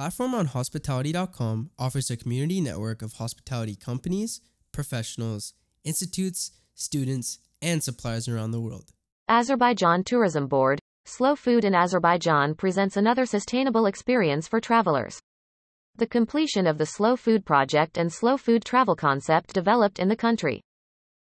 PlatformOnHospitality.com offers a community network of hospitality companies, professionals, institutes, students, and suppliers around the world. Azerbaijan Tourism Board, Slow Food in Azerbaijan presents another sustainable experience for travelers. The completion of the Slow Food project and Slow Food travel concept developed in the country.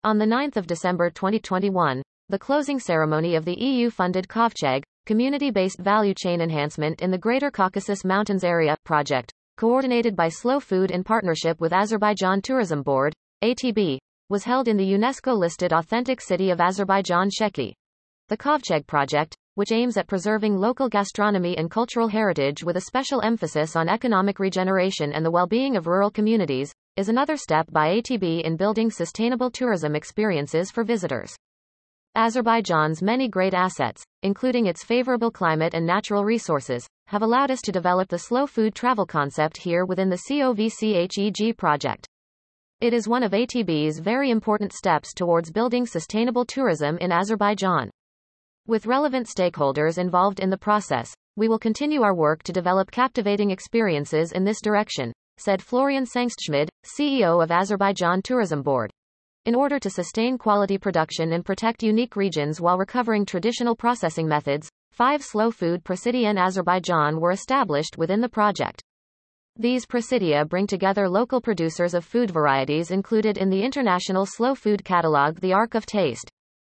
On the 9th of December 2021, the closing ceremony of the EU-funded Kovcheg, community-based value chain enhancement in the Greater Caucasus Mountains Area project, coordinated by Slow Food in partnership with Azerbaijan Tourism Board, ATB, was held in the UNESCO-listed authentic city of Azerbaijan Sheki. The Kovcheg project, which aims at preserving local gastronomy and cultural heritage with a special emphasis on economic regeneration and the well-being of rural communities, is another step by ATB in building sustainable tourism experiences for visitors. Azerbaijan's many great assets, including its favorable climate and natural resources, have allowed us to develop the slow food travel concept here within the Kovcheg project. It is one of ATB's very important steps towards building sustainable tourism in Azerbaijan. With relevant stakeholders involved in the process, we will continue our work to develop captivating experiences in this direction, said Florian Sengstschmid, CEO of Azerbaijan Tourism Board in order to sustain quality production and protect unique regions while recovering traditional processing methods, five slow food presidia in Azerbaijan were established within the project. These presidia bring together local producers of food varieties included in the international slow food catalog The Ark of Taste.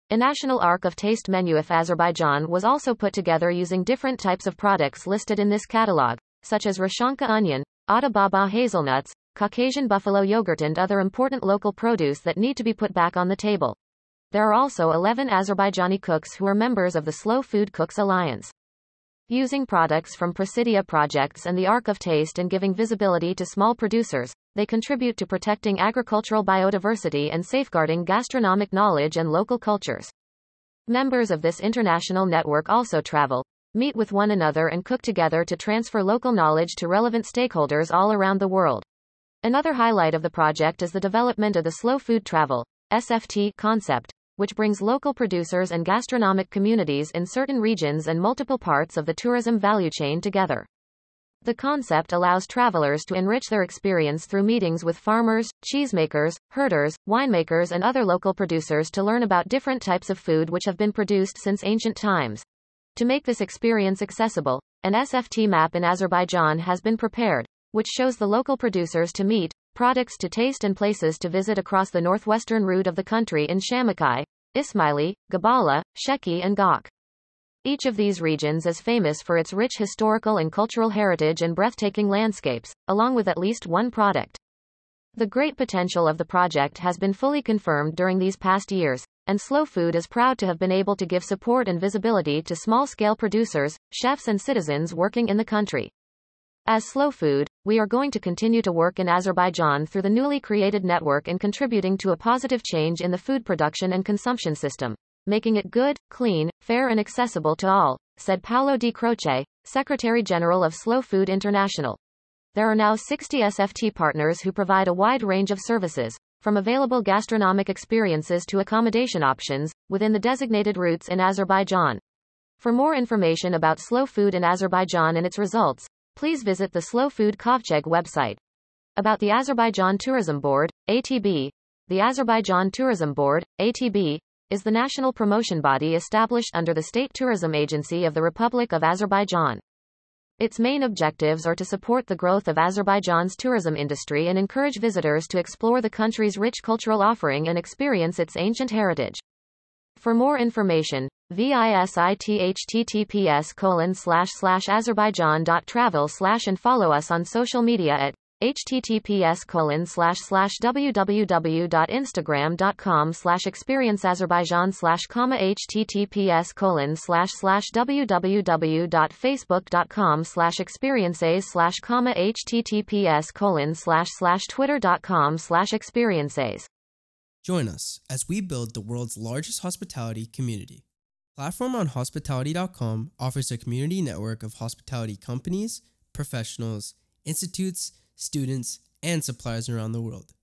A national Ark of Taste menu of Azerbaijan was also put together using different types of products listed in this catalog, such as Rashanka onion, Ata Baba hazelnuts, Caucasian buffalo yogurt and other important local produce that need to be put back on the table. There are also 11 Azerbaijani cooks who are members of the Slow Food Cooks Alliance. Using products from Presidia projects and the Ark of Taste and giving visibility to small producers, they contribute to protecting agricultural biodiversity and safeguarding gastronomic knowledge and local cultures. Members of this international network also travel, meet with one another and cook together to transfer local knowledge to relevant stakeholders all around the world. Another highlight of the project is the development of the slow food travel SFT concept, which brings local producers and gastronomic communities in certain regions and multiple parts of the tourism value chain together. The concept allows travelers to enrich their experience through meetings with farmers, cheesemakers, herders, winemakers, and other local producers to learn about different types of food which have been produced since ancient times. To make this experience accessible, an SFT map in Azerbaijan has been prepared, which shows the local producers to meet, products to taste and places to visit across the northwestern route of the country in Shamakhi, Ismayilli, Gabala, Sheki and Gok. Each of these regions is famous for its rich historical and cultural heritage and breathtaking landscapes, along with at least one product. The great potential of the project has been fully confirmed during these past years, and Slow Food is proud to have been able to give support and visibility to small scale producers, chefs, and citizens working in the country. As Slow Food, we are going to continue to work in Azerbaijan through the newly created network and contributing to a positive change in the food production and consumption system, making it good, clean, fair and accessible to all, said Paolo Di Croce, Secretary General of Slow Food International. There are now 60 SFT partners who provide a wide range of services, from available gastronomic experiences to accommodation options, within the designated routes in Azerbaijan. For more information about slow food in Azerbaijan and its results, please visit the Slow Food Kovcheg website. About the Azerbaijan Tourism Board, ATB. The Azerbaijan Tourism Board, ATB, is the national promotion body established under the State Tourism Agency of the Republic of Azerbaijan. Its main objectives are to support the growth of Azerbaijan's tourism industry and encourage visitors to explore the country's rich cultural offering and experience its ancient heritage. For more information, visithttps colon slash slash azerbaijan dot travel slash and follow us on social media at https colon slash slash www.instagram.com slash experience azerbaijan slash comma https colon slash slash www.facebook.com slash experiences slash comma https colon slash slash twitter.com slash experiences Join us as we build the world's largest hospitality community. PlatformOnHospitality.com offers a community network of hospitality companies, professionals, institutes, students, and suppliers around the world.